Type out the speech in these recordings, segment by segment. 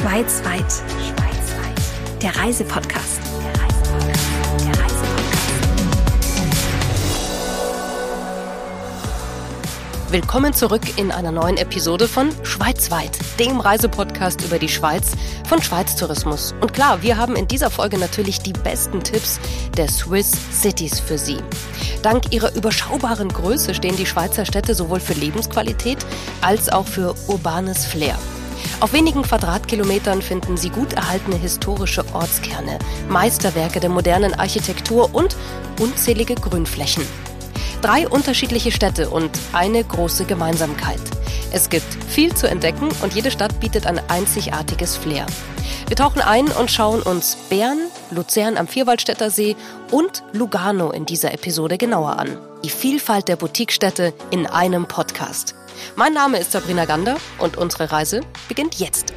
Schweizweit. Der Reisepodcast. Willkommen zurück in einer neuen Episode von Schweizweit, dem Reisepodcast über die Schweiz von Schweiz Tourismus. Und klar, wir haben in dieser Folge natürlich die besten Tipps der Swiss Cities für Sie. Dank ihrer überschaubaren Größe stehen die Schweizer Städte sowohl für Lebensqualität als auch für urbanes Flair. Auf wenigen Quadratkilometern finden Sie gut erhaltene historische Ortskerne, Meisterwerke der modernen Architektur und unzählige Grünflächen. Drei unterschiedliche Städte und eine große Gemeinsamkeit. Es gibt viel zu entdecken und jede Stadt bietet ein einzigartiges Flair. Wir tauchen ein und schauen uns Bern, Luzern am Vierwaldstätter See und Lugano in dieser Episode genauer an. Die Vielfalt der Boutiquestädte in einem Podcast. Mein Name ist Sabrina Gander und unsere Reise beginnt jetzt.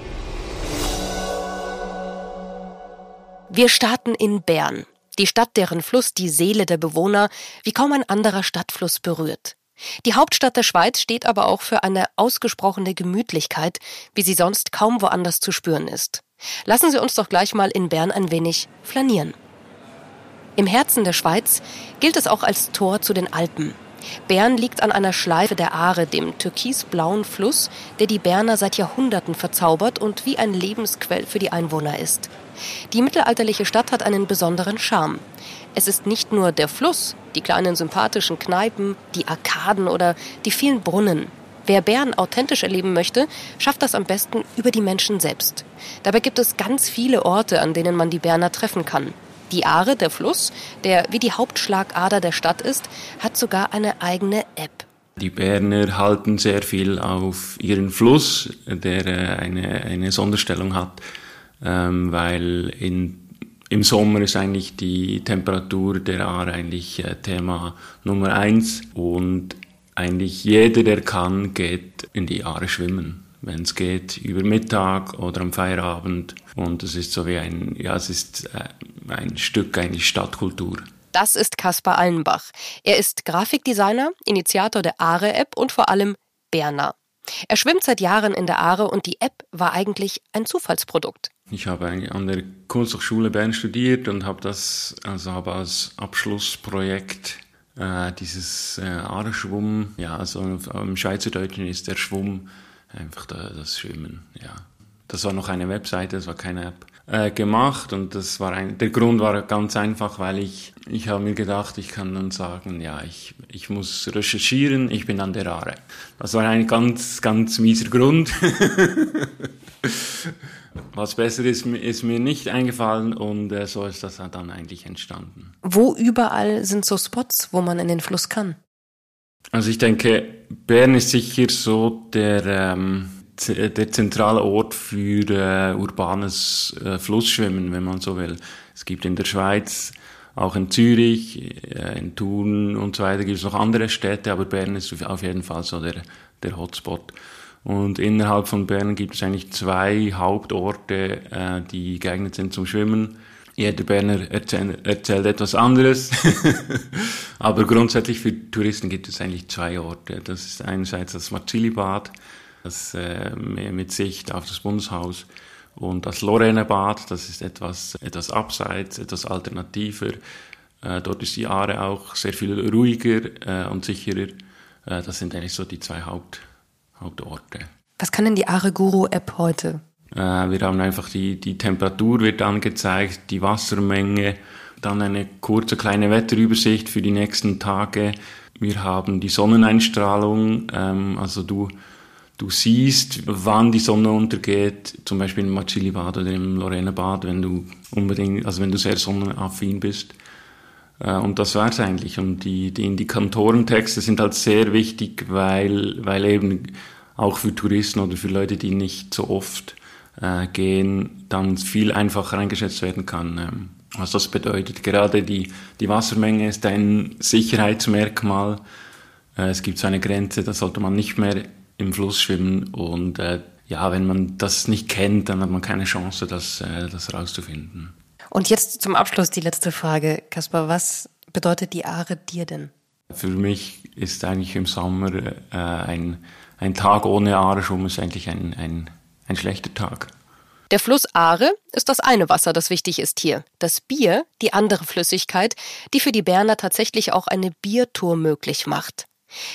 Wir starten in Bern, die Stadt, deren Fluss die Seele der Bewohner wie kaum ein anderer Stadtfluss berührt. Die Hauptstadt der Schweiz steht aber auch für eine ausgesprochene Gemütlichkeit, wie sie sonst kaum woanders zu spüren ist. Lassen Sie uns doch gleich mal in Bern ein wenig flanieren. Im Herzen der Schweiz gilt es auch als Tor zu den Alpen. Bern liegt an einer Schleife der Aare, dem türkisblauen Fluss, der die Berner seit Jahrhunderten verzaubert und wie ein Lebensquell für die Einwohner ist. Die mittelalterliche Stadt hat einen besonderen Charme. Es ist nicht nur der Fluss, die kleinen sympathischen Kneipen, die Arkaden oder die vielen Brunnen. Wer Bern authentisch erleben möchte, schafft das am besten über die Menschen selbst. Dabei gibt es ganz viele Orte, an denen man die Berner treffen kann. Die Aare, der Fluss, der wie die Hauptschlagader der Stadt ist, hat sogar eine eigene App. Die Berner halten sehr viel auf ihren Fluss, der äh, eine, eine Sonderstellung hat, ähm, weil in, im Sommer ist eigentlich die Temperatur der Aare eigentlich äh, Thema Nummer eins und eigentlich jeder, der kann, geht in die Aare schwimmen wenn es geht, über Mittag oder am Feierabend. Und es ist so wie ein, ja, es ist äh, ein Stück eigentlich Stadtkultur. Das ist Kaspar Allenbach. Er ist Grafikdesigner, Initiator der Aare-App und vor allem Berner. Er schwimmt seit Jahren in der Aare und die App war eigentlich ein Zufallsprodukt. Ich habe an der Kunsthochschule Bern studiert und habe das also habe als Abschlussprojekt äh, dieses äh, Aare-Schwumm, ja, also im Schweizerdeutschen ist der Schwumm einfach da, das Schwimmen, ja. Das war noch eine Webseite, das war keine App, äh, gemacht und das war ein, der Grund war ganz einfach, weil ich, ich habe mir gedacht, ich kann dann sagen, ja, ich, ich muss recherchieren, ich bin an der Aare. Das war ein ganz, ganz mieser Grund. Was besser ist, ist mir nicht eingefallen und äh, so ist das dann eigentlich entstanden. Wo überall sind so Spots, wo man in den Fluss kann? Also ich denke, Bern ist sicher so der, ähm, der zentrale Ort für äh, urbanes äh, Flussschwimmen, wenn man so will. Es gibt in der Schweiz, auch in Zürich, äh, in Thun und so weiter gibt es noch andere Städte, aber Bern ist auf jeden Fall so der, der Hotspot. Und innerhalb von Bern gibt es eigentlich zwei Hauptorte, äh, die geeignet sind zum Schwimmen jeder Berner erzählt, erzählt etwas anderes. Aber grundsätzlich für Touristen gibt es eigentlich zwei Orte. Das ist einerseits das Marzili-Bad, das äh, mit Sicht auf das Bundeshaus, und das Lorena-Bad, das ist etwas, etwas abseits, etwas alternativer. Äh, dort ist die Aare auch sehr viel ruhiger äh, und sicherer. Äh, das sind eigentlich so die zwei Haupt, Hauptorte. Was kann denn die Aare Guru App heute? Äh, wir haben einfach die, die Temperatur wird angezeigt, die Wassermenge, dann eine kurze kleine Wetterübersicht für die nächsten Tage. Wir haben die Sonneneinstrahlung, ähm, also du, du siehst, wann die Sonne untergeht, zum Beispiel im Macili-Bad oder im Lorena-Bad, wenn du unbedingt, also wenn du sehr sonnenaffin bist. Äh, und das war's eigentlich. Und die, die Indikatorentexte sind halt sehr wichtig, weil, weil eben auch für Touristen oder für Leute, die nicht so oft äh, gehen, dann viel einfacher eingeschätzt werden kann. Ähm, was das bedeutet. Gerade die, die Wassermenge ist ein Sicherheitsmerkmal. Äh, es gibt so eine Grenze, da sollte man nicht mehr im Fluss schwimmen und äh, ja, wenn man das nicht kennt, dann hat man keine Chance, das, äh, das rauszufinden. Und jetzt zum Abschluss die letzte Frage, Kaspar, was bedeutet die Aare dir denn? Für mich ist eigentlich im Sommer äh, ein, ein Tag ohne Aare ist eigentlich ein, ein ein schlechter Tag. Der Fluss Aare ist das eine Wasser, das wichtig ist hier. Das Bier, die andere Flüssigkeit, die für die Berner tatsächlich auch eine Biertour möglich macht.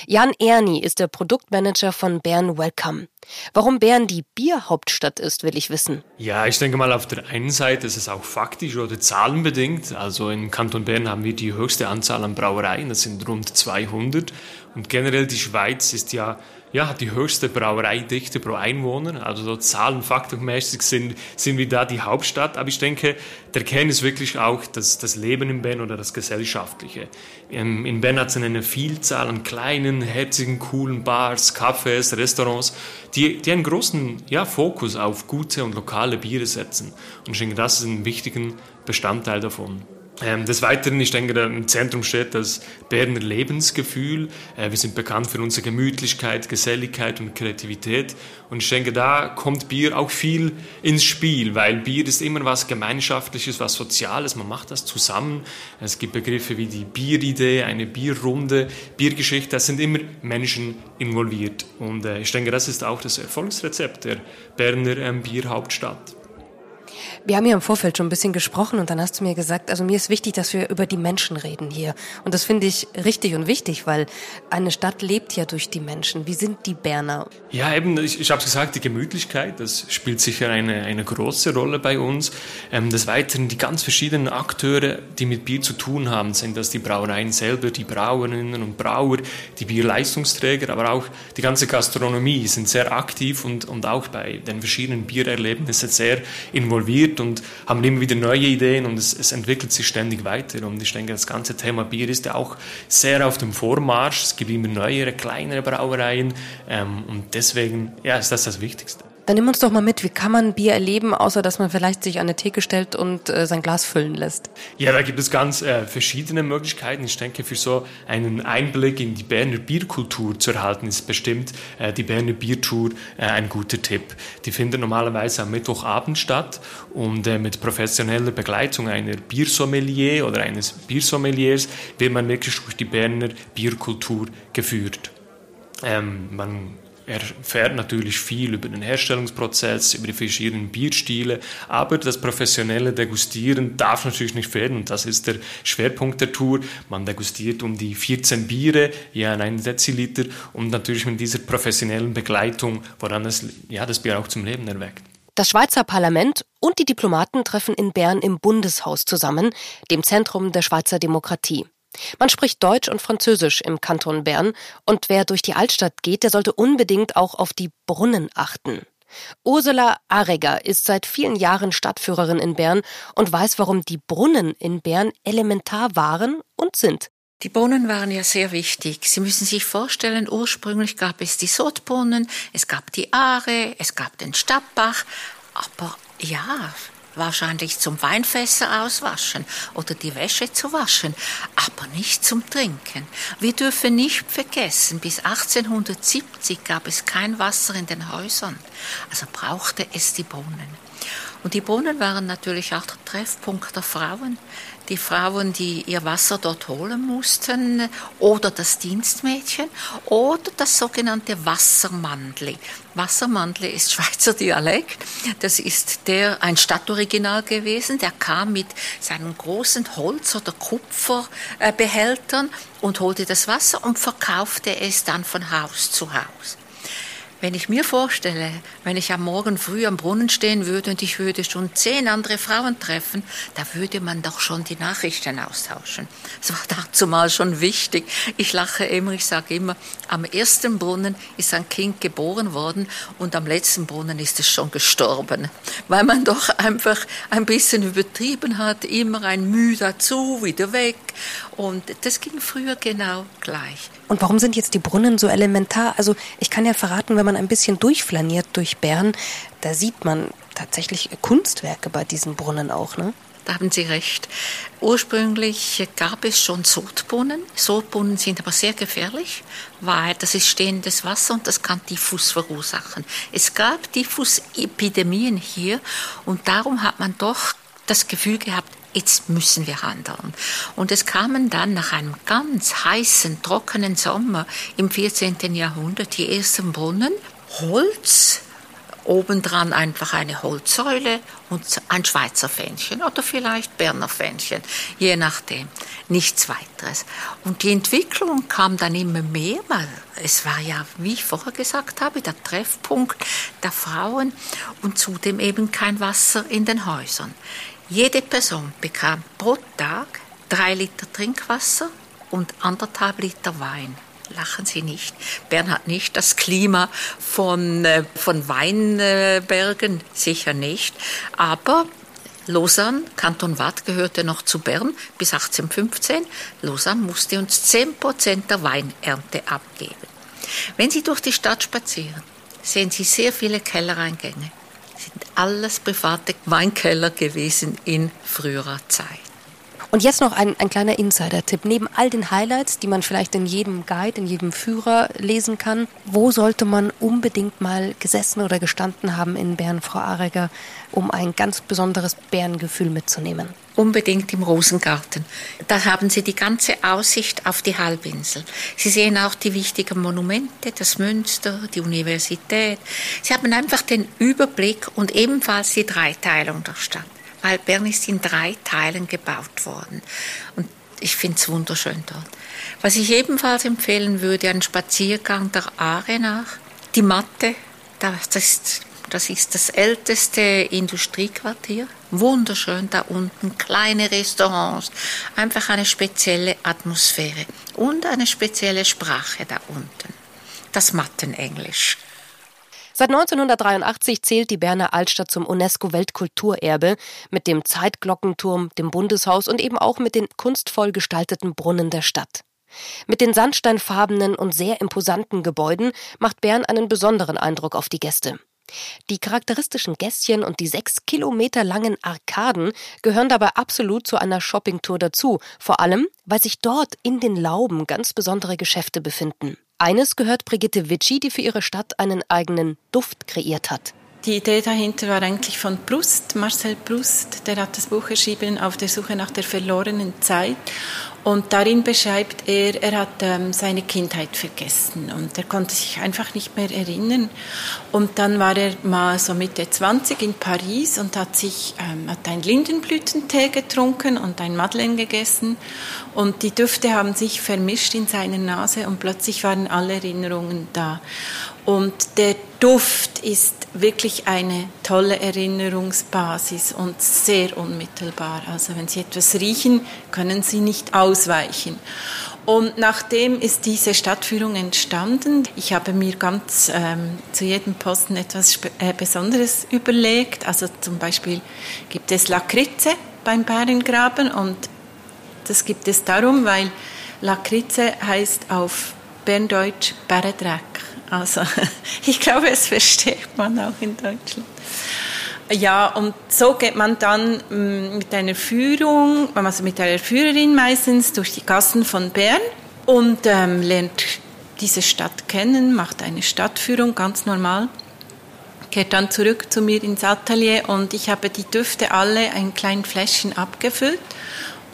Jan Erni ist der Produktmanager von Bern Welcome. Warum Bern die Bierhauptstadt ist, will ich wissen. Ja, ich denke mal, auf der einen Seite ist es auch faktisch oder zahlenbedingt. Also im Kanton Bern haben wir die höchste Anzahl an Brauereien, das sind rund 200. Und generell die Schweiz ist ja ja, die höchste Brauereidichte pro Einwohner. Also so zahlenfaktormäßig sind, sind wir da die Hauptstadt. Aber ich denke, der Kern ist wirklich auch das, das Leben in Bern oder das Gesellschaftliche. In, in Bern hat es eine Vielzahl an kleinen, herzigen, coolen Bars, Cafés, Restaurants, die, die einen großen ja, Fokus auf gute und lokale Biere setzen. Und ich denke, das ist ein wichtiger Bestandteil davon. Ähm, des Weiteren, ich denke, im Zentrum steht das Berner Lebensgefühl. Äh, wir sind bekannt für unsere Gemütlichkeit, Geselligkeit und Kreativität. Und ich denke, da kommt Bier auch viel ins Spiel, weil Bier ist immer was Gemeinschaftliches, was Soziales. Man macht das zusammen. Es gibt Begriffe wie die Bieridee, eine Bierrunde, Biergeschichte. Da sind immer Menschen involviert. Und äh, ich denke, das ist auch das Erfolgsrezept der Berner ähm, Bierhauptstadt. Wir haben ja im Vorfeld schon ein bisschen gesprochen und dann hast du mir gesagt, also mir ist wichtig, dass wir über die Menschen reden hier. Und das finde ich richtig und wichtig, weil eine Stadt lebt ja durch die Menschen. Wie sind die Berner? Ja, eben, ich, ich habe es gesagt, die Gemütlichkeit, das spielt sicher eine, eine große Rolle bei uns. Ähm, des Weiteren die ganz verschiedenen Akteure, die mit Bier zu tun haben, sind das die Brauereien selber, die Brauerinnen und Brauer, die Bierleistungsträger, aber auch die ganze Gastronomie sind sehr aktiv und, und auch bei den verschiedenen Biererlebnissen sehr involviert und haben immer wieder neue Ideen und es, es, entwickelt sich ständig weiter. Und ich denke, das ganze Thema Bier ist ja auch sehr auf dem Vormarsch. Es gibt immer neuere, kleinere Brauereien ähm, und deswegen ja, ist das das Wichtigste. Dann nimm uns doch mal mit, wie kann man Bier erleben, außer dass man vielleicht sich an eine Theke stellt und äh, sein Glas füllen lässt? Ja, da gibt es ganz äh, verschiedene Möglichkeiten. Ich denke, für so einen Einblick in die Berner Bierkultur zu erhalten, ist bestimmt äh, die Berner Biertour äh, ein guter Tipp. Die findet normalerweise am Mittwochabend statt und äh, mit professioneller Begleitung einer Biersommelier oder eines Biersommeliers wird man wirklich durch die Berner Bierkultur geführt. Ähm, man erfährt natürlich viel über den Herstellungsprozess, über die verschiedenen Bierstile, aber das professionelle Degustieren darf natürlich nicht fehlen und das ist der Schwerpunkt der Tour. Man degustiert um die 14 Biere, ja, in einen Deziliter und natürlich mit dieser professionellen Begleitung, woran das, ja, das Bier auch zum Leben erweckt. Das Schweizer Parlament und die Diplomaten treffen in Bern im Bundeshaus zusammen, dem Zentrum der Schweizer Demokratie. Man spricht Deutsch und Französisch im Kanton Bern und wer durch die Altstadt geht, der sollte unbedingt auch auf die Brunnen achten. Ursula Areger ist seit vielen Jahren Stadtführerin in Bern und weiß, warum die Brunnen in Bern elementar waren und sind. Die Brunnen waren ja sehr wichtig. Sie müssen sich vorstellen, ursprünglich gab es die Sodbrunnen, es gab die Aare, es gab den Stadtbach, aber ja, wahrscheinlich zum Weinfässer auswaschen oder die Wäsche zu waschen, aber nicht zum Trinken. Wir dürfen nicht vergessen, bis 1870 gab es kein Wasser in den Häusern, also brauchte es die Brunnen. Und die Brunnen waren natürlich auch der Treffpunkt der Frauen die Frauen, die ihr Wasser dort holen mussten, oder das Dienstmädchen, oder das sogenannte Wassermandli. Wassermandli ist Schweizer Dialekt. Das ist der, ein Stadtoriginal gewesen. Der kam mit seinen großen Holz- oder Kupferbehältern und holte das Wasser und verkaufte es dann von Haus zu Haus. Wenn ich mir vorstelle, wenn ich am Morgen früh am Brunnen stehen würde und ich würde schon zehn andere Frauen treffen, da würde man doch schon die Nachrichten austauschen. Das war dazu mal schon wichtig. Ich lache immer, ich sage immer, am ersten Brunnen ist ein Kind geboren worden und am letzten Brunnen ist es schon gestorben. Weil man doch einfach ein bisschen übertrieben hat, immer ein Mühe dazu, wieder weg. Und das ging früher genau gleich. Und warum sind jetzt die Brunnen so elementar? Also ich kann ja verraten, wenn man ein bisschen durchflaniert durch Bern, da sieht man tatsächlich Kunstwerke bei diesen Brunnen auch, ne? Da haben Sie recht. Ursprünglich gab es schon Sodbrunnen. Sodbrunnen sind aber sehr gefährlich, weil das ist stehendes Wasser und das kann Typhus verursachen. Es gab Typhus-Epidemien hier und darum hat man doch das Gefühl gehabt, jetzt müssen wir handeln. Und es kamen dann nach einem ganz heißen, trockenen Sommer im 14. Jahrhundert die ersten Brunnen, Holz, obendran einfach eine Holzsäule und ein Schweizer Fähnchen oder vielleicht Berner Fähnchen, je nachdem. Nichts weiteres. Und die Entwicklung kam dann immer mehr, weil es war ja, wie ich vorher gesagt habe, der Treffpunkt der Frauen und zudem eben kein Wasser in den Häusern. Jede Person bekam pro Tag drei Liter Trinkwasser und anderthalb Liter Wein. Lachen Sie nicht. Bern hat nicht das Klima von, äh, von Weinbergen, sicher nicht. Aber Lausanne, Kanton Watt gehörte noch zu Bern bis 1815. Lausanne musste uns 10 Prozent der Weinernte abgeben. Wenn Sie durch die Stadt spazieren, sehen Sie sehr viele Kellereingänge. Sind alles private Weinkeller gewesen in früherer Zeit. Und jetzt noch ein, ein kleiner Insider-Tipp. Neben all den Highlights, die man vielleicht in jedem Guide, in jedem Führer lesen kann, wo sollte man unbedingt mal gesessen oder gestanden haben in Bern, Frau Areger, um ein ganz besonderes Bärengefühl mitzunehmen? Unbedingt im Rosengarten. Da haben Sie die ganze Aussicht auf die Halbinsel. Sie sehen auch die wichtigen Monumente, das Münster, die Universität. Sie haben einfach den Überblick und ebenfalls die Dreiteilung der Stadt weil Bern ist in drei Teilen gebaut worden. Und ich finde es wunderschön dort. Was ich ebenfalls empfehlen würde, ein Spaziergang der Aare nach. Die Matte, das ist, das ist das älteste Industriequartier. Wunderschön da unten, kleine Restaurants, einfach eine spezielle Atmosphäre und eine spezielle Sprache da unten. Das Mattenenglisch. Seit 1983 zählt die Berner Altstadt zum UNESCO-Weltkulturerbe mit dem Zeitglockenturm, dem Bundeshaus und eben auch mit den kunstvoll gestalteten Brunnen der Stadt. Mit den sandsteinfarbenen und sehr imposanten Gebäuden macht Bern einen besonderen Eindruck auf die Gäste. Die charakteristischen Gässchen und die sechs Kilometer langen Arkaden gehören dabei absolut zu einer Shoppingtour dazu, vor allem, weil sich dort in den Lauben ganz besondere Geschäfte befinden. Eines gehört Brigitte Witschi, die für ihre Stadt einen eigenen Duft kreiert hat. Die Idee dahinter war eigentlich von Proust, Marcel Proust, der hat das Buch geschrieben auf der Suche nach der verlorenen Zeit. Und darin beschreibt er, er hat ähm, seine Kindheit vergessen und er konnte sich einfach nicht mehr erinnern. Und dann war er mal so Mitte 20 in Paris und hat sich ähm, hat einen Lindenblütentee getrunken und ein Madeleine gegessen. Und die Düfte haben sich vermischt in seiner Nase und plötzlich waren alle Erinnerungen da. Und der Duft ist wirklich eine tolle Erinnerungsbasis und sehr unmittelbar. Also wenn Sie etwas riechen, können Sie nicht ausweichen. Und nachdem ist diese Stadtführung entstanden. Ich habe mir ganz ähm, zu jedem Posten etwas äh, Besonderes überlegt. Also zum Beispiel gibt es Lakritze beim Bärengraben und das gibt es darum, weil Lakritze heißt auf Berndeutsch Bärendreck. Also ich glaube, es versteht man auch in Deutschland. Ja, und so geht man dann mm, mit einer Führung, also mit einer Führerin meistens durch die Gassen von Bern und ähm, lernt diese Stadt kennen, macht eine Stadtführung ganz normal, kehrt dann zurück zu mir ins Atelier und ich habe die Düfte alle ein kleinen Fläschchen abgefüllt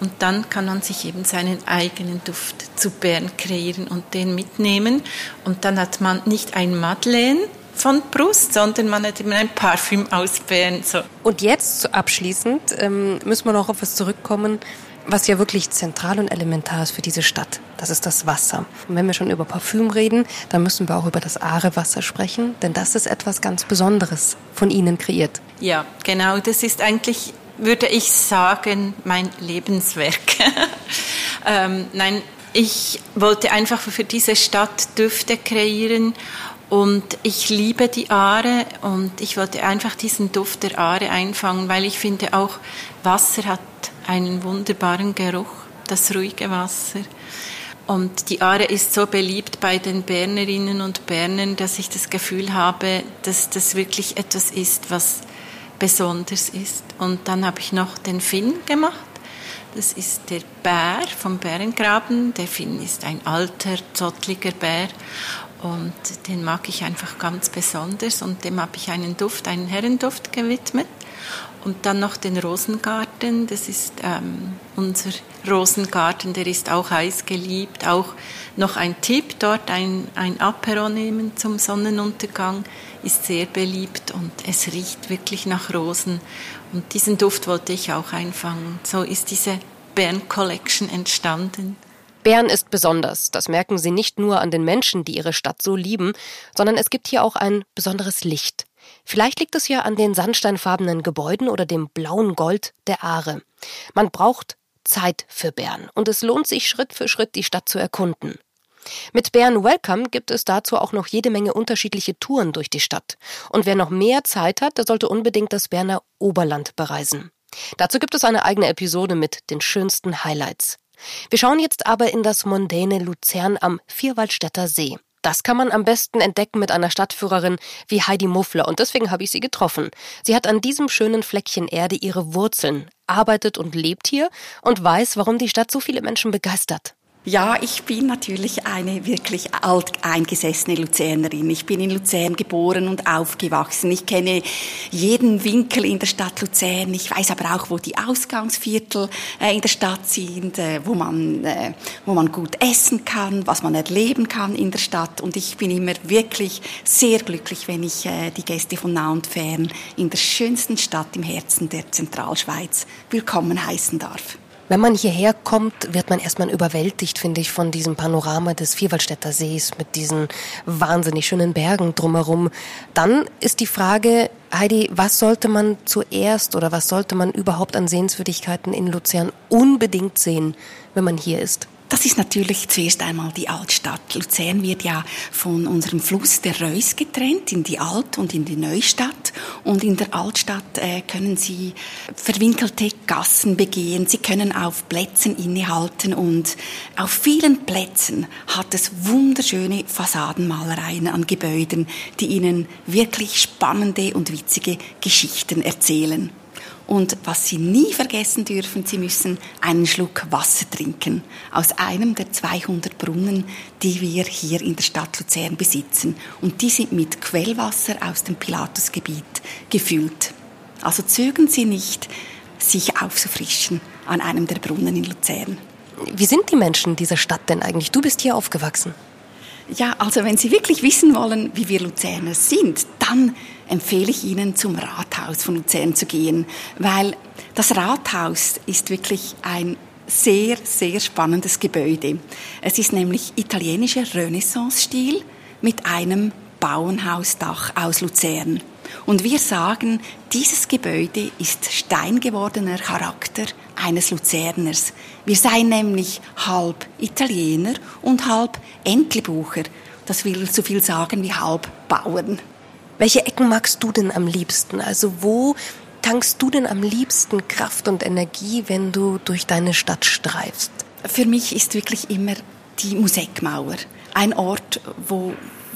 und dann kann man sich eben seinen eigenen Duft zu Bern kreieren und den mitnehmen. Und dann hat man nicht ein Madeleine von Brust, sondern man hat eben ein Parfüm aus Bern. So. Und jetzt abschließend ähm, müssen wir noch auf was zurückkommen, was ja wirklich zentral und elementar ist für diese Stadt. Das ist das Wasser. Und wenn wir schon über Parfüm reden, dann müssen wir auch über das Aarewasser sprechen, denn das ist etwas ganz Besonderes von Ihnen kreiert. Ja, genau. Das ist eigentlich würde ich sagen, mein Lebenswerk. ähm, nein, ich wollte einfach für diese Stadt Düfte kreieren und ich liebe die Aare und ich wollte einfach diesen Duft der Aare einfangen, weil ich finde auch Wasser hat einen wunderbaren Geruch, das ruhige Wasser. Und die Aare ist so beliebt bei den Bernerinnen und Bernern, dass ich das Gefühl habe, dass das wirklich etwas ist, was besonders ist. Und dann habe ich noch den Finn gemacht. Das ist der Bär vom Bärengraben. Der Finn ist ein alter, zottliger Bär. Und den mag ich einfach ganz besonders und dem habe ich einen Duft, einen Herrenduft gewidmet. Und dann noch den Rosengarten, das ist ähm, unser Rosengarten, der ist auch heiß geliebt. Auch noch ein Tipp, dort ein, ein Apero nehmen zum Sonnenuntergang ist sehr beliebt und es riecht wirklich nach Rosen. Und diesen Duft wollte ich auch einfangen. So ist diese Bern Collection entstanden. Bern ist besonders. Das merken Sie nicht nur an den Menschen, die ihre Stadt so lieben, sondern es gibt hier auch ein besonderes Licht. Vielleicht liegt es ja an den sandsteinfarbenen Gebäuden oder dem blauen Gold der Aare. Man braucht Zeit für Bern und es lohnt sich Schritt für Schritt die Stadt zu erkunden. Mit Bern Welcome gibt es dazu auch noch jede Menge unterschiedliche Touren durch die Stadt. Und wer noch mehr Zeit hat, der sollte unbedingt das Berner Oberland bereisen. Dazu gibt es eine eigene Episode mit den schönsten Highlights. Wir schauen jetzt aber in das mondäne Luzern am Vierwaldstätter See. Das kann man am besten entdecken mit einer Stadtführerin wie Heidi Muffler und deswegen habe ich sie getroffen. Sie hat an diesem schönen Fleckchen Erde ihre Wurzeln, arbeitet und lebt hier und weiß, warum die Stadt so viele Menschen begeistert. Ja, ich bin natürlich eine wirklich alteingesessene Luzernerin. Ich bin in Luzern geboren und aufgewachsen. Ich kenne jeden Winkel in der Stadt Luzern. Ich weiß aber auch, wo die Ausgangsviertel äh, in der Stadt sind, äh, wo man, äh, wo man gut essen kann, was man erleben kann in der Stadt. Und ich bin immer wirklich sehr glücklich, wenn ich die Gäste von nah und fern in der schönsten Stadt im Herzen der Zentralschweiz willkommen heißen darf. Wenn man hierher kommt, wird man erstmal überwältigt, finde ich, von diesem Panorama des Vierwaldstätter Sees mit diesen wahnsinnig schönen Bergen drumherum. Dann ist die Frage, Heidi, was sollte man zuerst oder was sollte man überhaupt an Sehenswürdigkeiten in Luzern unbedingt sehen, wenn man hier ist? Das ist natürlich zuerst einmal die Altstadt. Luzern wird ja von unserem Fluss der Reuss getrennt in die Alt- und in die Neustadt. Und in der Altstadt äh, können Sie verwinkelte Gassen begehen. Sie können auf Plätzen innehalten und auf vielen Plätzen hat es wunderschöne Fassadenmalereien an Gebäuden, die Ihnen wirklich spannende und witzige Geschichten erzählen. Und was Sie nie vergessen dürfen, Sie müssen einen Schluck Wasser trinken aus einem der 200 Brunnen, die wir hier in der Stadt Luzern besitzen. Und die sind mit Quellwasser aus dem Pilatusgebiet gefüllt. Also zögern Sie nicht, sich aufzufrischen an einem der Brunnen in Luzern. Wie sind die Menschen dieser Stadt denn eigentlich? Du bist hier aufgewachsen. Ja, also wenn Sie wirklich wissen wollen, wie wir Luzerner sind, dann empfehle ich Ihnen, zum Rathaus von Luzern zu gehen, weil das Rathaus ist wirklich ein sehr, sehr spannendes Gebäude. Es ist nämlich italienischer Renaissance-Stil mit einem Bauernhausdach aus Luzern. Und wir sagen, dieses Gebäude ist steingewordener Charakter eines Luzerners. Wir seien nämlich halb Italiener und halb Entlebucher. Das will so viel sagen wie halb Bauern. Welche Ecken magst du denn am liebsten? Also wo tankst du denn am liebsten Kraft und Energie, wenn du durch deine Stadt streifst? Für mich ist wirklich immer die Musikmauer ein Ort, wo,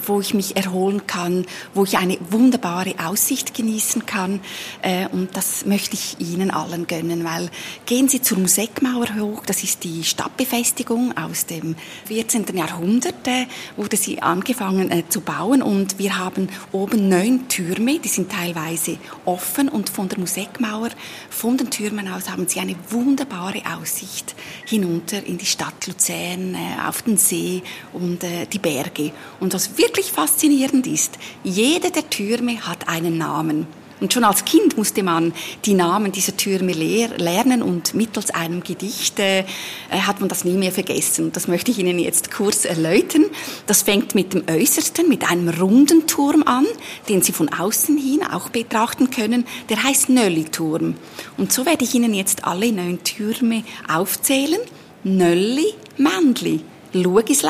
wo ich mich erholen kann, wo ich eine wunderbare Aussicht genießen kann. Äh, und das möchte ich Ihnen allen gönnen, weil gehen Sie zur Musikmauer hoch, das ist die Stadtbefestigung aus dem 14. Jahrhundert, äh, wurde sie angefangen äh, zu bauen und wir haben oben neun Türme, die sind teilweise offen und von der Musikmauer, von den Türmen aus haben Sie eine wunderbare Aussicht hinunter in die Stadt Luzern, auf den See und die Berge. Und was wirklich wirklich faszinierend ist, jede der Türme hat einen Namen. Und schon als Kind musste man die Namen dieser Türme lernen und mittels einem Gedicht äh, hat man das nie mehr vergessen. Das möchte ich Ihnen jetzt kurz erläutern. Das fängt mit dem Äußersten, mit einem runden Turm an, den Sie von außen hin auch betrachten können. Der heißt Nölli-Turm. Und so werde ich Ihnen jetzt alle neun Türme aufzählen. Nölli, Mändli, schau ins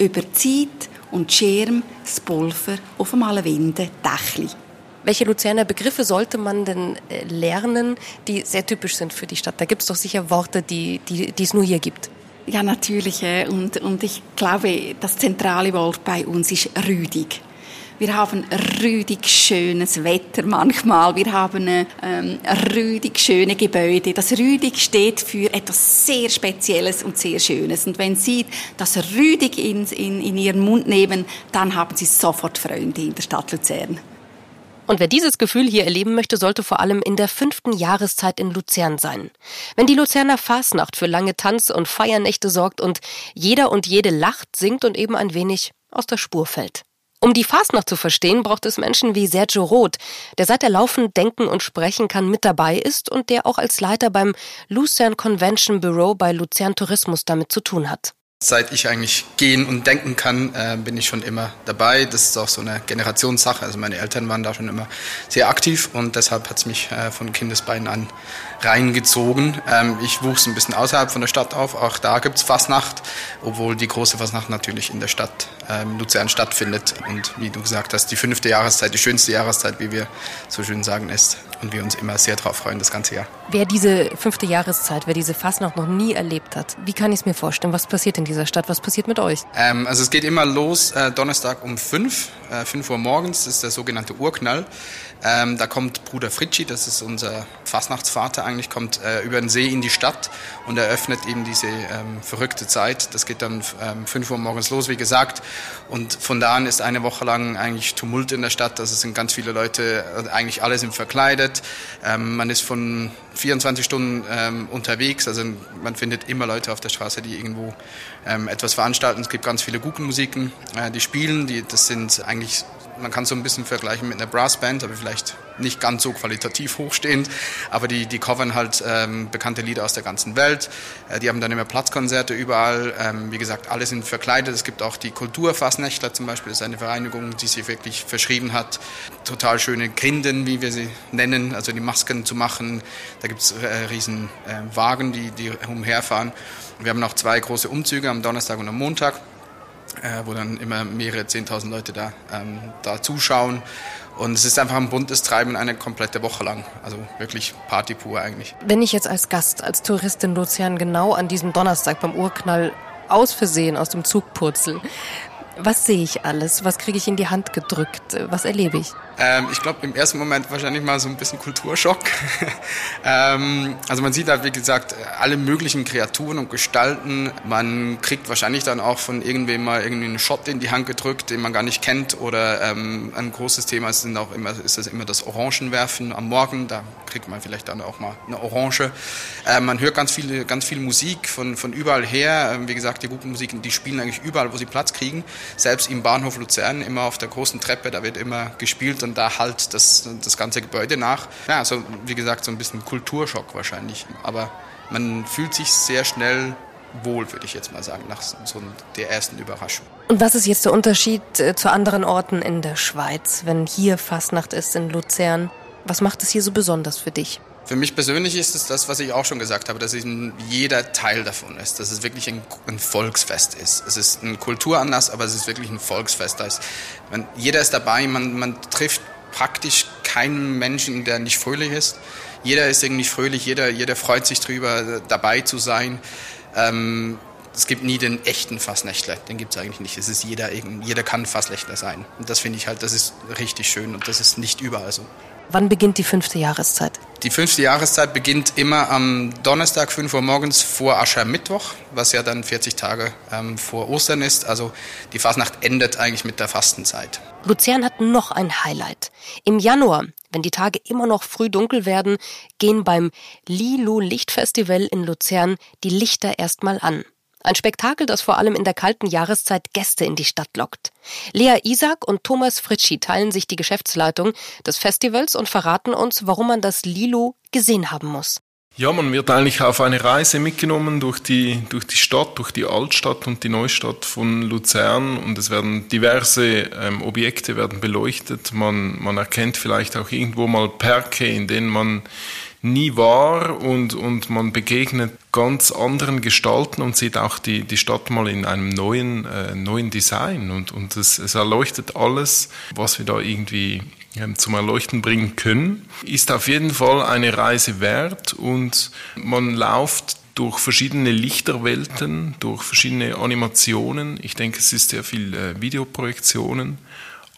Wach, überzieht und Schirm, das Pulver auf einem Winde, Dächli. Welche Luzerner Begriffe sollte man denn äh, lernen, die sehr typisch sind für die Stadt? Da gibt es doch sicher Worte, die, die, die es nur hier gibt. Ja, natürlich. Und, und ich glaube, das zentrale Wort bei uns ist rüdig. Wir haben rüdig schönes Wetter manchmal. Wir haben ähm, rüdig schöne Gebäude. Das rüdig steht für etwas sehr Spezielles und sehr Schönes. Und wenn Sie das rüdig in, in, in Ihren Mund nehmen, dann haben Sie sofort Freunde in der Stadt Luzern. Und wer dieses Gefühl hier erleben möchte, sollte vor allem in der fünften Jahreszeit in Luzern sein. Wenn die Luzerner Fasnacht für lange Tanz- und Feiernächte sorgt und jeder und jede lacht, singt und eben ein wenig aus der Spur fällt. Um die Fasnacht zu verstehen, braucht es Menschen wie Sergio Roth, der seit er laufen, denken und sprechen kann mit dabei ist und der auch als Leiter beim Luzern Convention Bureau bei Luzern Tourismus damit zu tun hat. Seit ich eigentlich gehen und denken kann, äh, bin ich schon immer dabei. Das ist auch so eine Generationssache. Also meine Eltern waren da schon immer sehr aktiv und deshalb hat es mich äh, von Kindesbeinen an reingezogen. Ähm, ich wuchs ein bisschen außerhalb von der Stadt auf. Auch da gibt es Fasnacht, obwohl die große Fasnacht natürlich in der Stadt ähm, Luzern stattfindet. Und wie du gesagt hast, die fünfte Jahreszeit, die schönste Jahreszeit, wie wir so schön sagen, ist. Und wir uns immer sehr darauf freuen, das ganze Jahr. Wer diese fünfte Jahreszeit, wer diese Fasnacht noch nie erlebt hat, wie kann ich es mir vorstellen? Was passiert in dieser Stadt? Was passiert mit euch? Ähm, also es geht immer los äh, Donnerstag um 5, äh, 5 Uhr morgens, das ist der sogenannte Urknall. Ähm, da kommt Bruder Fritschi, das ist unser Fastnachtsvater eigentlich, kommt äh, über den See in die Stadt und eröffnet eben diese ähm, verrückte Zeit. Das geht dann ähm, 5 Uhr morgens los, wie gesagt. Und von da an ist eine Woche lang eigentlich Tumult in der Stadt. Also es sind ganz viele Leute, äh, eigentlich alle sind verkleidet. Ähm, man ist von 24 Stunden ähm, unterwegs. Also man findet immer Leute auf der Straße, die irgendwo ähm, etwas veranstalten. Es gibt ganz viele Guggenmusiken, äh, die spielen. Die, das sind eigentlich man kann so ein bisschen vergleichen mit einer Brassband, aber vielleicht nicht ganz so qualitativ hochstehend. Aber die, die covern halt ähm, bekannte Lieder aus der ganzen Welt. Äh, die haben dann immer Platzkonzerte überall. Ähm, wie gesagt, alle sind verkleidet. Es gibt auch die Kulturfassnächtler zum Beispiel. Das ist eine Vereinigung, die sich wirklich verschrieben hat, total schöne Grinden, wie wir sie nennen, also die Masken zu machen. Da gibt es äh, riesen äh, Wagen, die, die umherfahren. Wir haben noch zwei große Umzüge am Donnerstag und am Montag äh, wo dann immer mehrere 10.000 Leute da, ähm, da zuschauen. Und es ist einfach ein buntes Treiben eine komplette Woche lang. Also wirklich Party pur eigentlich. Wenn ich jetzt als Gast, als Touristin Luzern genau an diesem Donnerstag beim Urknall aus Versehen aus dem Zug purzel, was sehe ich alles? Was kriege ich in die Hand gedrückt? Was erlebe ich? Ähm, ich glaube, im ersten Moment wahrscheinlich mal so ein bisschen Kulturschock. ähm, also man sieht da, wie gesagt, alle möglichen Kreaturen und Gestalten. Man kriegt wahrscheinlich dann auch von irgendwem mal irgendwie einen Shot in die Hand gedrückt, den man gar nicht kennt. Oder ähm, ein großes Thema ist, auch immer, ist das immer das Orangenwerfen am Morgen. Da kriegt man vielleicht dann auch mal eine Orange. Äh, man hört ganz viele, ganz viel Musik von, von überall her. Ähm, wie gesagt, die guten Musiken, die spielen eigentlich überall, wo sie Platz kriegen. Selbst im Bahnhof Luzern, immer auf der großen Treppe, da wird immer gespielt und da halt das, das ganze Gebäude nach. Ja, also wie gesagt, so ein bisschen Kulturschock wahrscheinlich. Aber man fühlt sich sehr schnell wohl, würde ich jetzt mal sagen, nach so der ersten Überraschung. Und was ist jetzt der Unterschied äh, zu anderen Orten in der Schweiz, wenn hier Fastnacht ist in Luzern? Was macht es hier so besonders für dich? Für mich persönlich ist es das, was ich auch schon gesagt habe, dass eben jeder Teil davon ist, dass es wirklich ein, ein Volksfest ist. Es ist ein Kulturanlass, aber es ist wirklich ein Volksfest. Da ist, man, jeder ist dabei, man, man trifft praktisch keinen Menschen, der nicht fröhlich ist. Jeder ist irgendwie fröhlich, jeder, jeder freut sich drüber, dabei zu sein. Ähm, es gibt nie den echten Fassnächtler, den gibt es eigentlich nicht. Es ist jeder, jeder kann Fassnächtler sein. Und das finde ich halt, das ist richtig schön und das ist nicht überall so. Wann beginnt die fünfte Jahreszeit? Die fünfte Jahreszeit beginnt immer am Donnerstag, 5 Uhr morgens vor Aschermittwoch, was ja dann 40 Tage ähm, vor Ostern ist. Also die Fasnacht endet eigentlich mit der Fastenzeit. Luzern hat noch ein Highlight. Im Januar, wenn die Tage immer noch früh dunkel werden, gehen beim Lilu Lichtfestival in Luzern die Lichter erstmal an. Ein Spektakel, das vor allem in der kalten Jahreszeit Gäste in die Stadt lockt. Lea Isaac und Thomas Fritschi teilen sich die Geschäftsleitung des Festivals und verraten uns, warum man das Lilo gesehen haben muss. Ja, man wird eigentlich auf eine Reise mitgenommen durch die, durch die Stadt, durch die Altstadt und die Neustadt von Luzern und es werden diverse ähm, Objekte werden beleuchtet. Man, man erkennt vielleicht auch irgendwo mal Perke, in denen man nie war und, und man begegnet ganz anderen Gestalten und sieht auch die, die Stadt mal in einem neuen, äh, neuen Design und, und es, es erleuchtet alles, was wir da irgendwie ähm, zum Erleuchten bringen können. Ist auf jeden Fall eine Reise wert und man läuft durch verschiedene Lichterwelten, durch verschiedene Animationen. Ich denke, es ist sehr viel äh, Videoprojektionen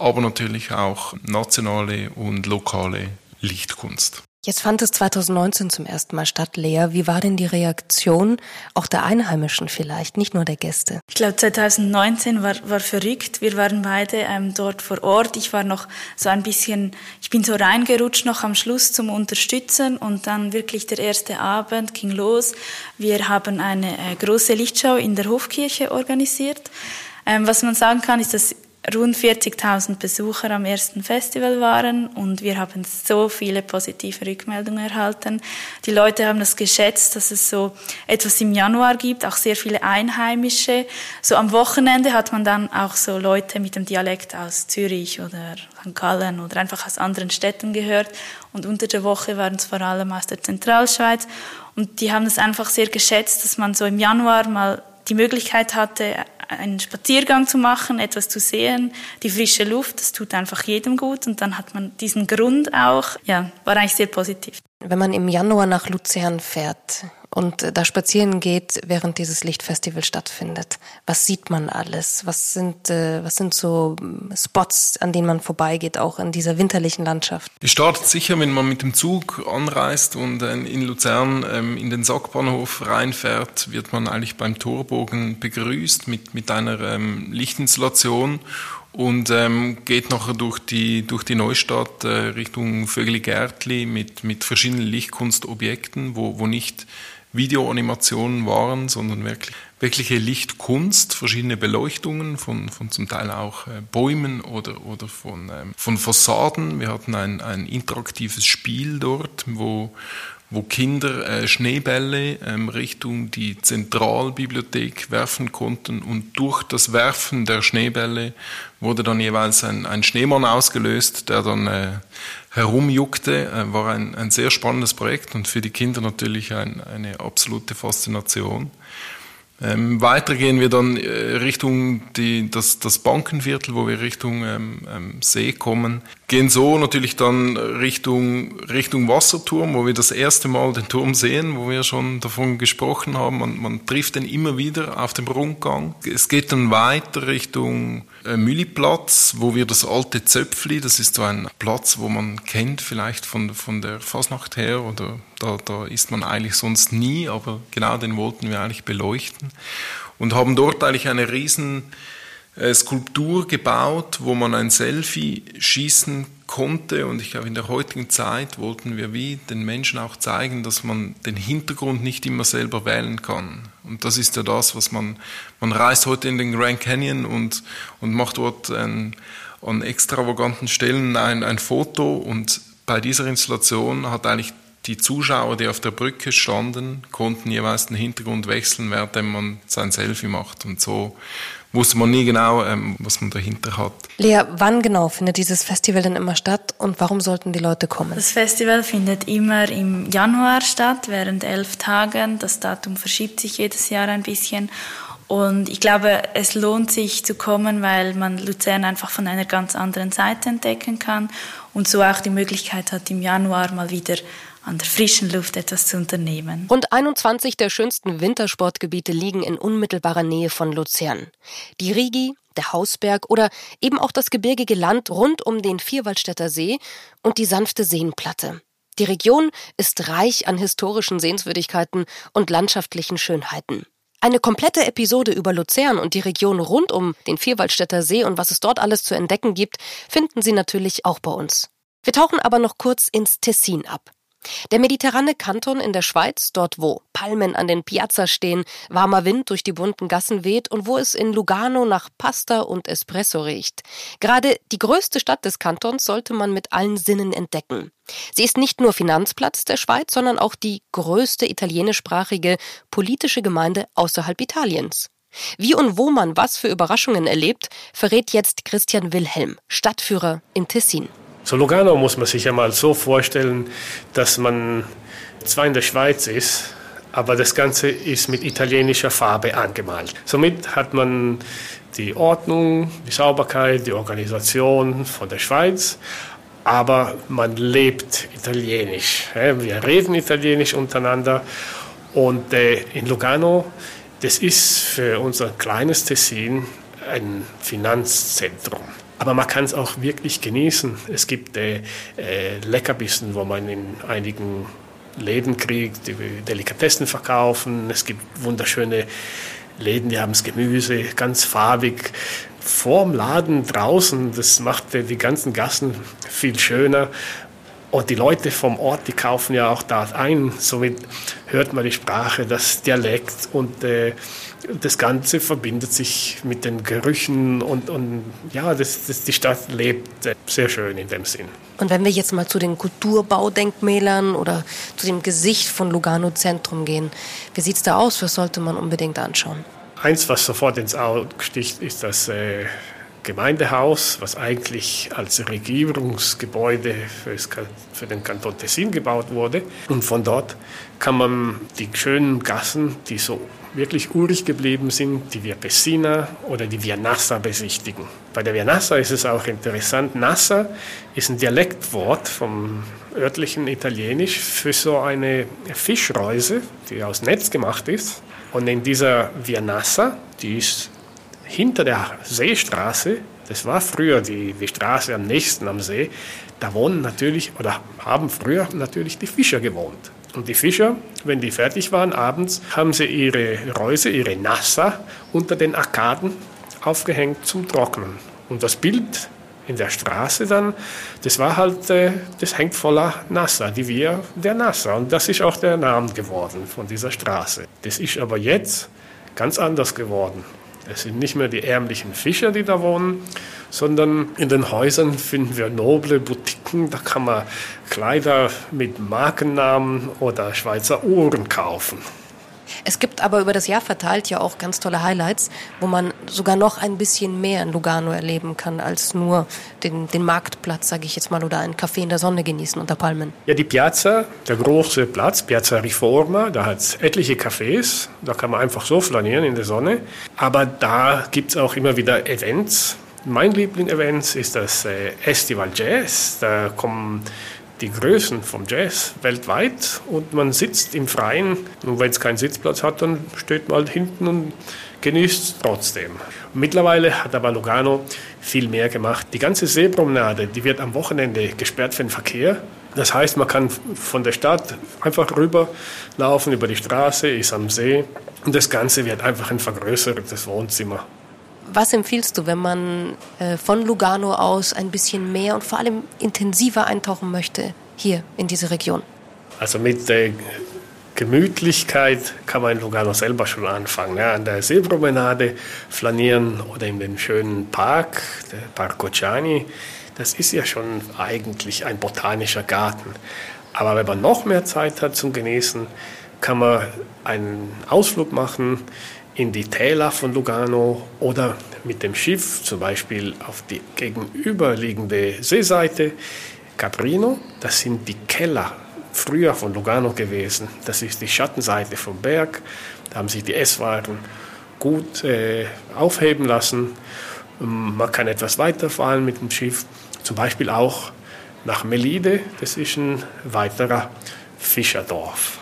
aber natürlich auch nationale und lokale Lichtkunst. Jetzt fand es 2019 zum ersten Mal statt, Lea. Wie war denn die Reaktion auch der Einheimischen vielleicht, nicht nur der Gäste? Ich glaube, 2019 war, war verrückt. Wir waren beide ähm, dort vor Ort. Ich war noch so ein bisschen, ich bin so reingerutscht noch am Schluss zum Unterstützen und dann wirklich der erste Abend ging los. Wir haben eine äh, große Lichtschau in der Hofkirche organisiert. Ähm, was man sagen kann, ist, dass rund 40.000 Besucher am ersten Festival waren und wir haben so viele positive Rückmeldungen erhalten. Die Leute haben das geschätzt, dass es so etwas im Januar gibt, auch sehr viele Einheimische. So am Wochenende hat man dann auch so Leute mit dem Dialekt aus Zürich oder St. Gallen oder einfach aus anderen Städten gehört und unter der Woche waren es vor allem aus der Zentralschweiz und die haben es einfach sehr geschätzt, dass man so im Januar mal die Möglichkeit hatte, einen Spaziergang zu machen, etwas zu sehen, die frische Luft, das tut einfach jedem gut und dann hat man diesen Grund auch, ja, war eigentlich sehr positiv. Wenn man im Januar nach Luzern fährt, und da spazieren geht, während dieses Lichtfestival stattfindet. Was sieht man alles? Was sind, äh, was sind so ähm, Spots, an denen man vorbeigeht, auch in dieser winterlichen Landschaft? Es startet sicher, wenn man mit dem Zug anreist und äh, in Luzern ähm, in den Sackbahnhof reinfährt, wird man eigentlich beim Torbogen begrüßt mit, mit einer ähm, Lichtinstallation und ähm, geht nachher durch die, durch die Neustadt äh, Richtung Vögeli-Gärtli mit, mit verschiedenen Lichtkunstobjekten, wo, wo nicht Videoanimationen waren, sondern wirklich, wirkliche Lichtkunst, verschiedene Beleuchtungen von, von zum Teil auch äh, Bäumen oder, oder von, ähm, von Fassaden. Wir hatten ein, ein interaktives Spiel dort, wo, wo Kinder äh, Schneebälle ähm, Richtung die Zentralbibliothek werfen konnten und durch das Werfen der Schneebälle wurde dann jeweils ein, ein Schneemann ausgelöst, der dann äh, herumjuckte, äh, war ein, ein sehr spannendes Projekt und für die Kinder natürlich ein, eine absolute Faszination. Ähm, weiter gehen wir dann äh, Richtung die, das, das Bankenviertel, wo wir Richtung ähm, ähm, See kommen. Gehen so natürlich dann Richtung, Richtung Wasserturm, wo wir das erste Mal den Turm sehen, wo wir schon davon gesprochen haben. Man, man trifft den immer wieder auf dem Rundgang. Es geht dann weiter Richtung äh, Mülliplatz, wo wir das alte Zöpfli, das ist so ein Platz, wo man kennt vielleicht von, von der Fasnacht her oder da, da ist man eigentlich sonst nie, aber genau den wollten wir eigentlich beleuchten und haben dort eigentlich eine riesen Skulptur gebaut, wo man ein Selfie schießen konnte. Und ich glaube, in der heutigen Zeit wollten wir wie den Menschen auch zeigen, dass man den Hintergrund nicht immer selber wählen kann. Und das ist ja das, was man, man reist heute in den Grand Canyon und, und macht dort ein, an extravaganten Stellen ein, ein Foto. Und bei dieser Installation hat eigentlich die Zuschauer, die auf der Brücke standen, konnten jeweils den Hintergrund wechseln, während man sein Selfie macht. Und so wusste man nie genau, ähm, was man dahinter hat. Lea, wann genau findet dieses Festival denn immer statt und warum sollten die Leute kommen? Das Festival findet immer im Januar statt, während elf Tagen. Das Datum verschiebt sich jedes Jahr ein bisschen. Und ich glaube, es lohnt sich zu kommen, weil man Luzern einfach von einer ganz anderen Seite entdecken kann und so auch die Möglichkeit hat, im Januar mal wieder an der frischen Luft etwas zu unternehmen. Rund 21 der schönsten Wintersportgebiete liegen in unmittelbarer Nähe von Luzern. Die Rigi, der Hausberg oder eben auch das gebirgige Land rund um den Vierwaldstätter See und die sanfte Seenplatte. Die Region ist reich an historischen Sehenswürdigkeiten und landschaftlichen Schönheiten. Eine komplette Episode über Luzern und die Region rund um den Vierwaldstätter See und was es dort alles zu entdecken gibt, finden Sie natürlich auch bei uns. Wir tauchen aber noch kurz ins Tessin ab. Der mediterrane Kanton in der Schweiz, dort wo Palmen an den Piazza stehen, warmer Wind durch die bunten Gassen weht und wo es in Lugano nach Pasta und Espresso riecht. Gerade die größte Stadt des Kantons sollte man mit allen Sinnen entdecken. Sie ist nicht nur Finanzplatz der Schweiz, sondern auch die größte italienischsprachige politische Gemeinde außerhalb Italiens. Wie und wo man was für Überraschungen erlebt, verrät jetzt Christian Wilhelm, Stadtführer im Tessin. So Lugano muss man sich ja mal so vorstellen, dass man zwar in der Schweiz ist, aber das Ganze ist mit italienischer Farbe angemalt. Somit hat man die Ordnung, die Sauberkeit, die Organisation von der Schweiz, aber man lebt italienisch. Wir reden italienisch untereinander und äh, in Lugano, das ist für unser kleines Tessin ein Finanzzentrum. Aber man kann es auch wirklich genießen. Es gibt äh, äh, Leckerbissen, wo man in einigen Läden kriegt, die Delikatessen verkaufen. Es gibt wunderschöne Läden, die haben das Gemüse ganz farbig. Vorm Laden draußen, das macht die ganzen Gassen viel schöner. Und die Leute vom Ort, die kaufen ja auch da ein. Somit hört man die Sprache, das Dialekt und äh, das Ganze verbindet sich mit den Gerüchen und, und ja, das, das, die Stadt lebt äh, sehr schön in dem Sinn. Und wenn wir jetzt mal zu den Kulturbaudenkmälern oder zu dem Gesicht von Lugano Zentrum gehen, wie sieht es da aus? Was sollte man unbedingt anschauen? Eins, was sofort ins Auge sticht, ist das äh, Gemeindehaus, was eigentlich als Regierungsgebäude für den Kanton Tessin gebaut wurde. Und von dort kann man die schönen Gassen, die so wirklich urig geblieben sind, die Via Pessina oder die Via Nassa besichtigen. Bei der Via Nassa ist es auch interessant. Nassa ist ein Dialektwort vom örtlichen Italienisch für so eine Fischreuse, die aus Netz gemacht ist. Und in dieser Via Nassa, die ist hinter der Seestraße, das war früher die, die Straße am nächsten am See, da wohnen natürlich oder haben früher natürlich die Fischer gewohnt. Und die Fischer, wenn die fertig waren abends, haben sie ihre Reuse, ihre Nassa unter den Arkaden aufgehängt zum Trocknen. Und das Bild in der Straße dann, das war halt, äh, das hängt voller Nassa, die wir der Nassa. Und das ist auch der Name geworden von dieser Straße. Das ist aber jetzt ganz anders geworden. Es sind nicht mehr die ärmlichen Fischer, die da wohnen, sondern in den Häusern finden wir noble Boutiquen. Da kann man Kleider mit Markennamen oder Schweizer Uhren kaufen. Es gibt aber über das Jahr verteilt ja auch ganz tolle Highlights, wo man sogar noch ein bisschen mehr in Lugano erleben kann, als nur den, den Marktplatz, sage ich jetzt mal, oder einen Kaffee in der Sonne genießen unter Palmen. Ja, die Piazza, der große Platz, Piazza Riforma, da hat es etliche Cafés, da kann man einfach so flanieren in der Sonne. Aber da gibt es auch immer wieder Events. Mein Liebling-Event ist das äh, Festival Jazz. Da kommen die Größen vom Jazz weltweit und man sitzt im Freien und wenn es keinen Sitzplatz hat, dann steht man halt hinten und genießt trotzdem. Mittlerweile hat aber Lugano viel mehr gemacht. Die ganze Seepromenade, die wird am Wochenende gesperrt für den Verkehr. Das heißt, man kann von der Stadt einfach rüberlaufen über die Straße, ist am See und das Ganze wird einfach ein vergrößertes Wohnzimmer. Was empfiehlst du, wenn man äh, von Lugano aus ein bisschen mehr und vor allem intensiver eintauchen möchte hier in diese Region? Also mit der Gemütlichkeit kann man in Lugano selber schon anfangen. Ja, an der Seepromenade flanieren oder in den schönen Park, der Parco Ciani. Das ist ja schon eigentlich ein botanischer Garten. Aber wenn man noch mehr Zeit hat zum Genießen, kann man einen Ausflug machen in die Täler von Lugano oder mit dem Schiff zum Beispiel auf die gegenüberliegende Seeseite Caprino. Das sind die Keller früher von Lugano gewesen. Das ist die Schattenseite vom Berg. Da haben sich die Esswaren gut äh, aufheben lassen. Man kann etwas weiterfahren mit dem Schiff, zum Beispiel auch nach Melide. Das ist ein weiterer Fischerdorf.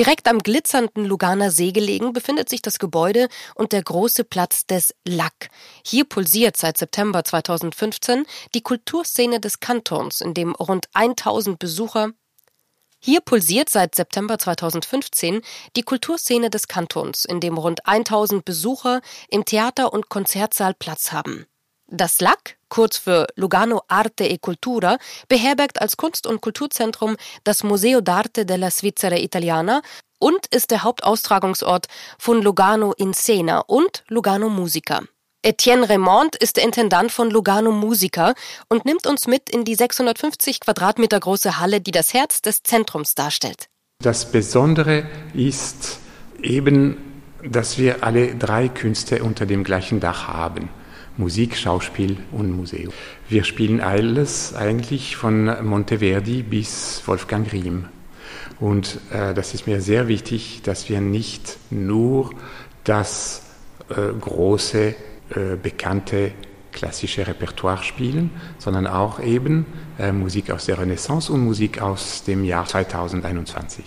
Direkt am glitzernden Luganer See gelegen befindet sich das Gebäude und der große Platz des Lac. Hier pulsiert seit September 2015 die Kulturszene des Kantons, in dem rund 1000 Besucher hier pulsiert seit September 2015 die Kulturszene des Kantons, in dem rund 1000 Besucher im Theater- und Konzertsaal Platz haben. Das LAC, kurz für Lugano Arte e Cultura, beherbergt als Kunst- und Kulturzentrum das Museo d'Arte della Svizzera Italiana und ist der Hauptaustragungsort von Lugano in Scena und Lugano Musica. Etienne Raymond ist der Intendant von Lugano Musica und nimmt uns mit in die 650 Quadratmeter große Halle, die das Herz des Zentrums darstellt. Das Besondere ist eben, dass wir alle drei Künste unter dem gleichen Dach haben. Musik, Schauspiel und Museum. Wir spielen alles eigentlich von Monteverdi bis Wolfgang Riem. Und äh, das ist mir sehr wichtig, dass wir nicht nur das äh, große, äh, bekannte klassische Repertoire spielen, sondern auch eben äh, Musik aus der Renaissance und Musik aus dem Jahr 2021.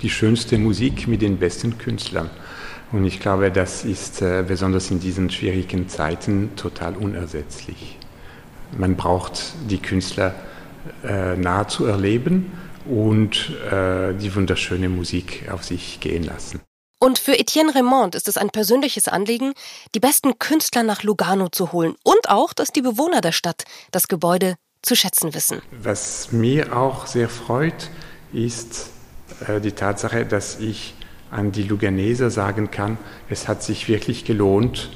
Die schönste Musik mit den besten Künstlern. Und ich glaube, das ist äh, besonders in diesen schwierigen Zeiten total unersetzlich. Man braucht die Künstler äh, nahe zu erleben und äh, die wunderschöne Musik auf sich gehen lassen. Und für Etienne Raymond ist es ein persönliches Anliegen, die besten Künstler nach Lugano zu holen und auch, dass die Bewohner der Stadt das Gebäude zu schätzen wissen. Was mir auch sehr freut, ist äh, die Tatsache, dass ich an die Luganeser sagen kann, es hat sich wirklich gelohnt,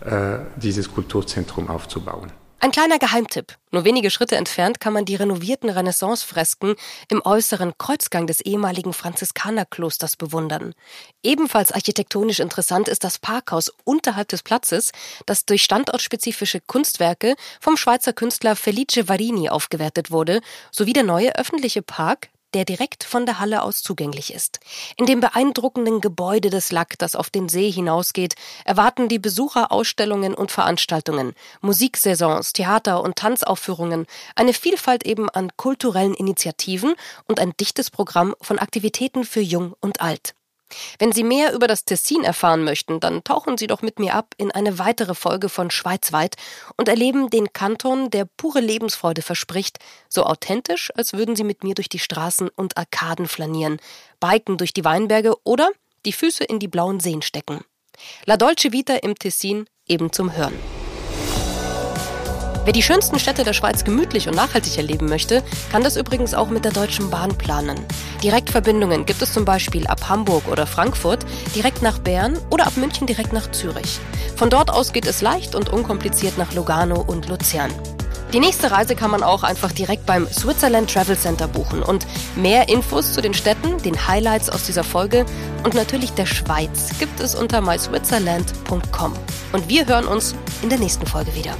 äh, dieses Kulturzentrum aufzubauen. Ein kleiner Geheimtipp. Nur wenige Schritte entfernt kann man die renovierten Renaissance-Fresken im äußeren Kreuzgang des ehemaligen Franziskanerklosters bewundern. Ebenfalls architektonisch interessant ist das Parkhaus unterhalb des Platzes, das durch standortspezifische Kunstwerke vom Schweizer Künstler Felice Varini aufgewertet wurde, sowie der neue öffentliche Park der direkt von der Halle aus zugänglich ist. In dem beeindruckenden Gebäude des Lack, das auf den See hinausgeht, erwarten die Besucher Ausstellungen und Veranstaltungen, Musiksaisons, Theater- und Tanzaufführungen, eine Vielfalt eben an kulturellen Initiativen und ein dichtes Programm von Aktivitäten für Jung und Alt. Wenn Sie mehr über das Tessin erfahren möchten, dann tauchen Sie doch mit mir ab in eine weitere Folge von Schweizweit und erleben den Kanton, der pure Lebensfreude verspricht, so authentisch, als würden Sie mit mir durch die Straßen und Arkaden flanieren, biken durch die Weinberge oder die Füße in die blauen Seen stecken. La Dolce Vita im Tessin eben zum Hören. Wer die schönsten Städte der Schweiz gemütlich und nachhaltig erleben möchte, kann das übrigens auch mit der Deutschen Bahn planen. Direktverbindungen gibt es zum Beispiel ab Hamburg oder Frankfurt, direkt nach Bern oder ab München direkt nach Zürich. Von dort aus geht es leicht und unkompliziert nach Lugano und Luzern. Die nächste Reise kann man auch einfach direkt beim Switzerland Travel Center buchen und mehr Infos zu den Städten, den Highlights aus dieser Folge und natürlich der Schweiz gibt es unter myswitzerland.com. Und wir hören uns in der nächsten Folge wieder.